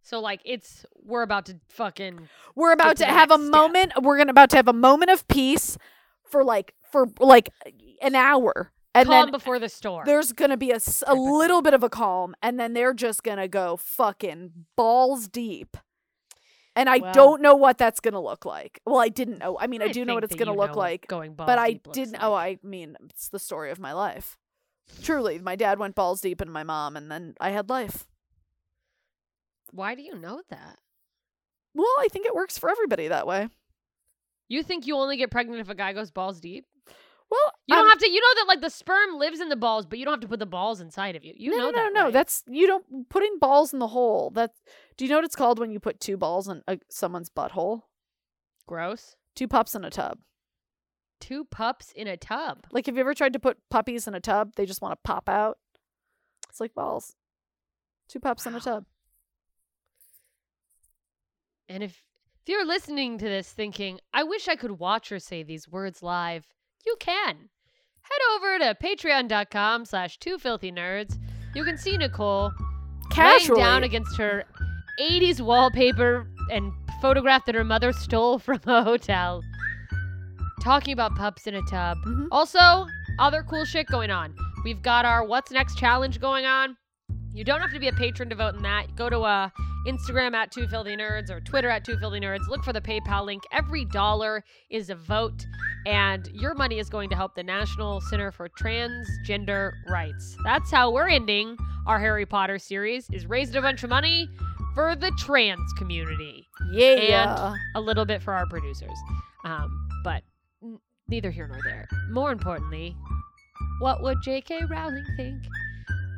So like it's we're about to fucking We're about to to, have a step. moment. We're gonna about to have a moment of peace for like for like an hour, and calm then before the storm. there's gonna be a, Type of thing. little bit of a calm, and then they're just gonna go fucking balls deep. And I Well- don't know what that's gonna look like. Well, I didn't know. I mean, I, do know what it's gonna look like, Going balls but I deep didn't. Oh. I mean, it's the story of my life. Truly, my dad went balls deep in my mom, and then I had life. Why do you know that? Well, I think it works for everybody that way. You think you only get pregnant if a guy goes balls deep? Well, You don't um, have to. You know that like the sperm lives in the balls, but you don't have to put the balls inside of you. You no, know no, that. no, no. right? That's you don't putting balls in the hole. That do you know what it's called when you put two balls in a, someone's butthole? gross. Two pups in a tub. Two pups in a tub. Like, have you ever tried to put puppies in a tub? They just want to pop out. It's like balls. Two pups in a tub. And if if you're listening to this thinking, I wish I could watch her say these words live, you can. Head over to patreon.com slash two filthy nerds. You can see Nicole Casually. laying down against her 80s wallpaper and photograph that her mother stole *laughs* from a hotel. Talking about pups in a tub. Mhm. Also, other cool shit going on. We've got our What's Next challenge going on. You don't have to be a patron to vote in that. Go to uh, Instagram at Two Filthy Nerds or Twitter at Two Filthy Nerds. Look for the PayPal link. Every dollar is a vote, and your money is going to help the National Center for Transgender Rights. That's how we're ending our Harry Potter series. Is raising a bunch of money for the trans community yeah. And a little bit for our producers. Um, but n- neither here nor there. More importantly, what would J.K. Rowling think?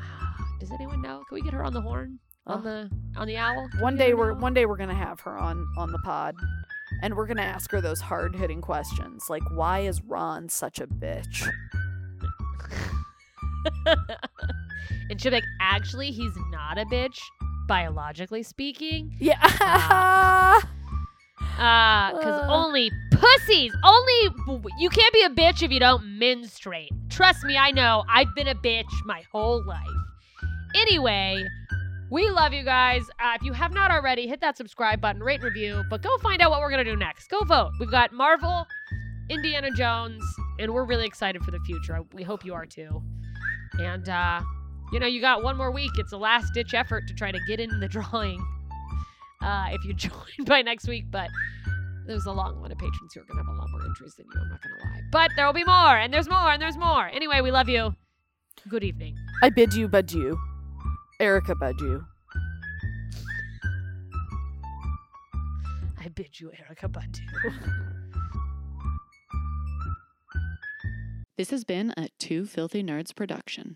Ah, Does anyone know? Can we get her on the horn? On the on the owl? One day we're on one day we're gonna have her on on the pod, and we're gonna ask her those hard hitting questions like, why is Ron such a bitch? *laughs* and she'll be like, actually, he's not a bitch, biologically speaking. Yeah. *laughs* Uh, because Uh. only pussies, only you can't be a bitch if you don't menstruate. Trust me, I know. I've been a bitch my whole life. Anyway, we love you guys. Uh, if you have not already, hit that subscribe button, rate, and review. But go find out what we're gonna do next. Go vote. We've got Marvel, Indiana Jones, and we're really excited for the future. We hope you are too. And uh, you know, you got one more week. It's a last ditch effort to try to get in the *laughs* drawing uh, if you *laughs* join by next week. But there's a long line of patrons who are going to have a lot more entries than you. I'm not going to lie. But there will be more, and there's more, and there's more. Anyway, we love you. Good evening. I bid you adieu. Erykah Badu. I bid you, Erykah Badu. This has been a Two Filthy Nerds production.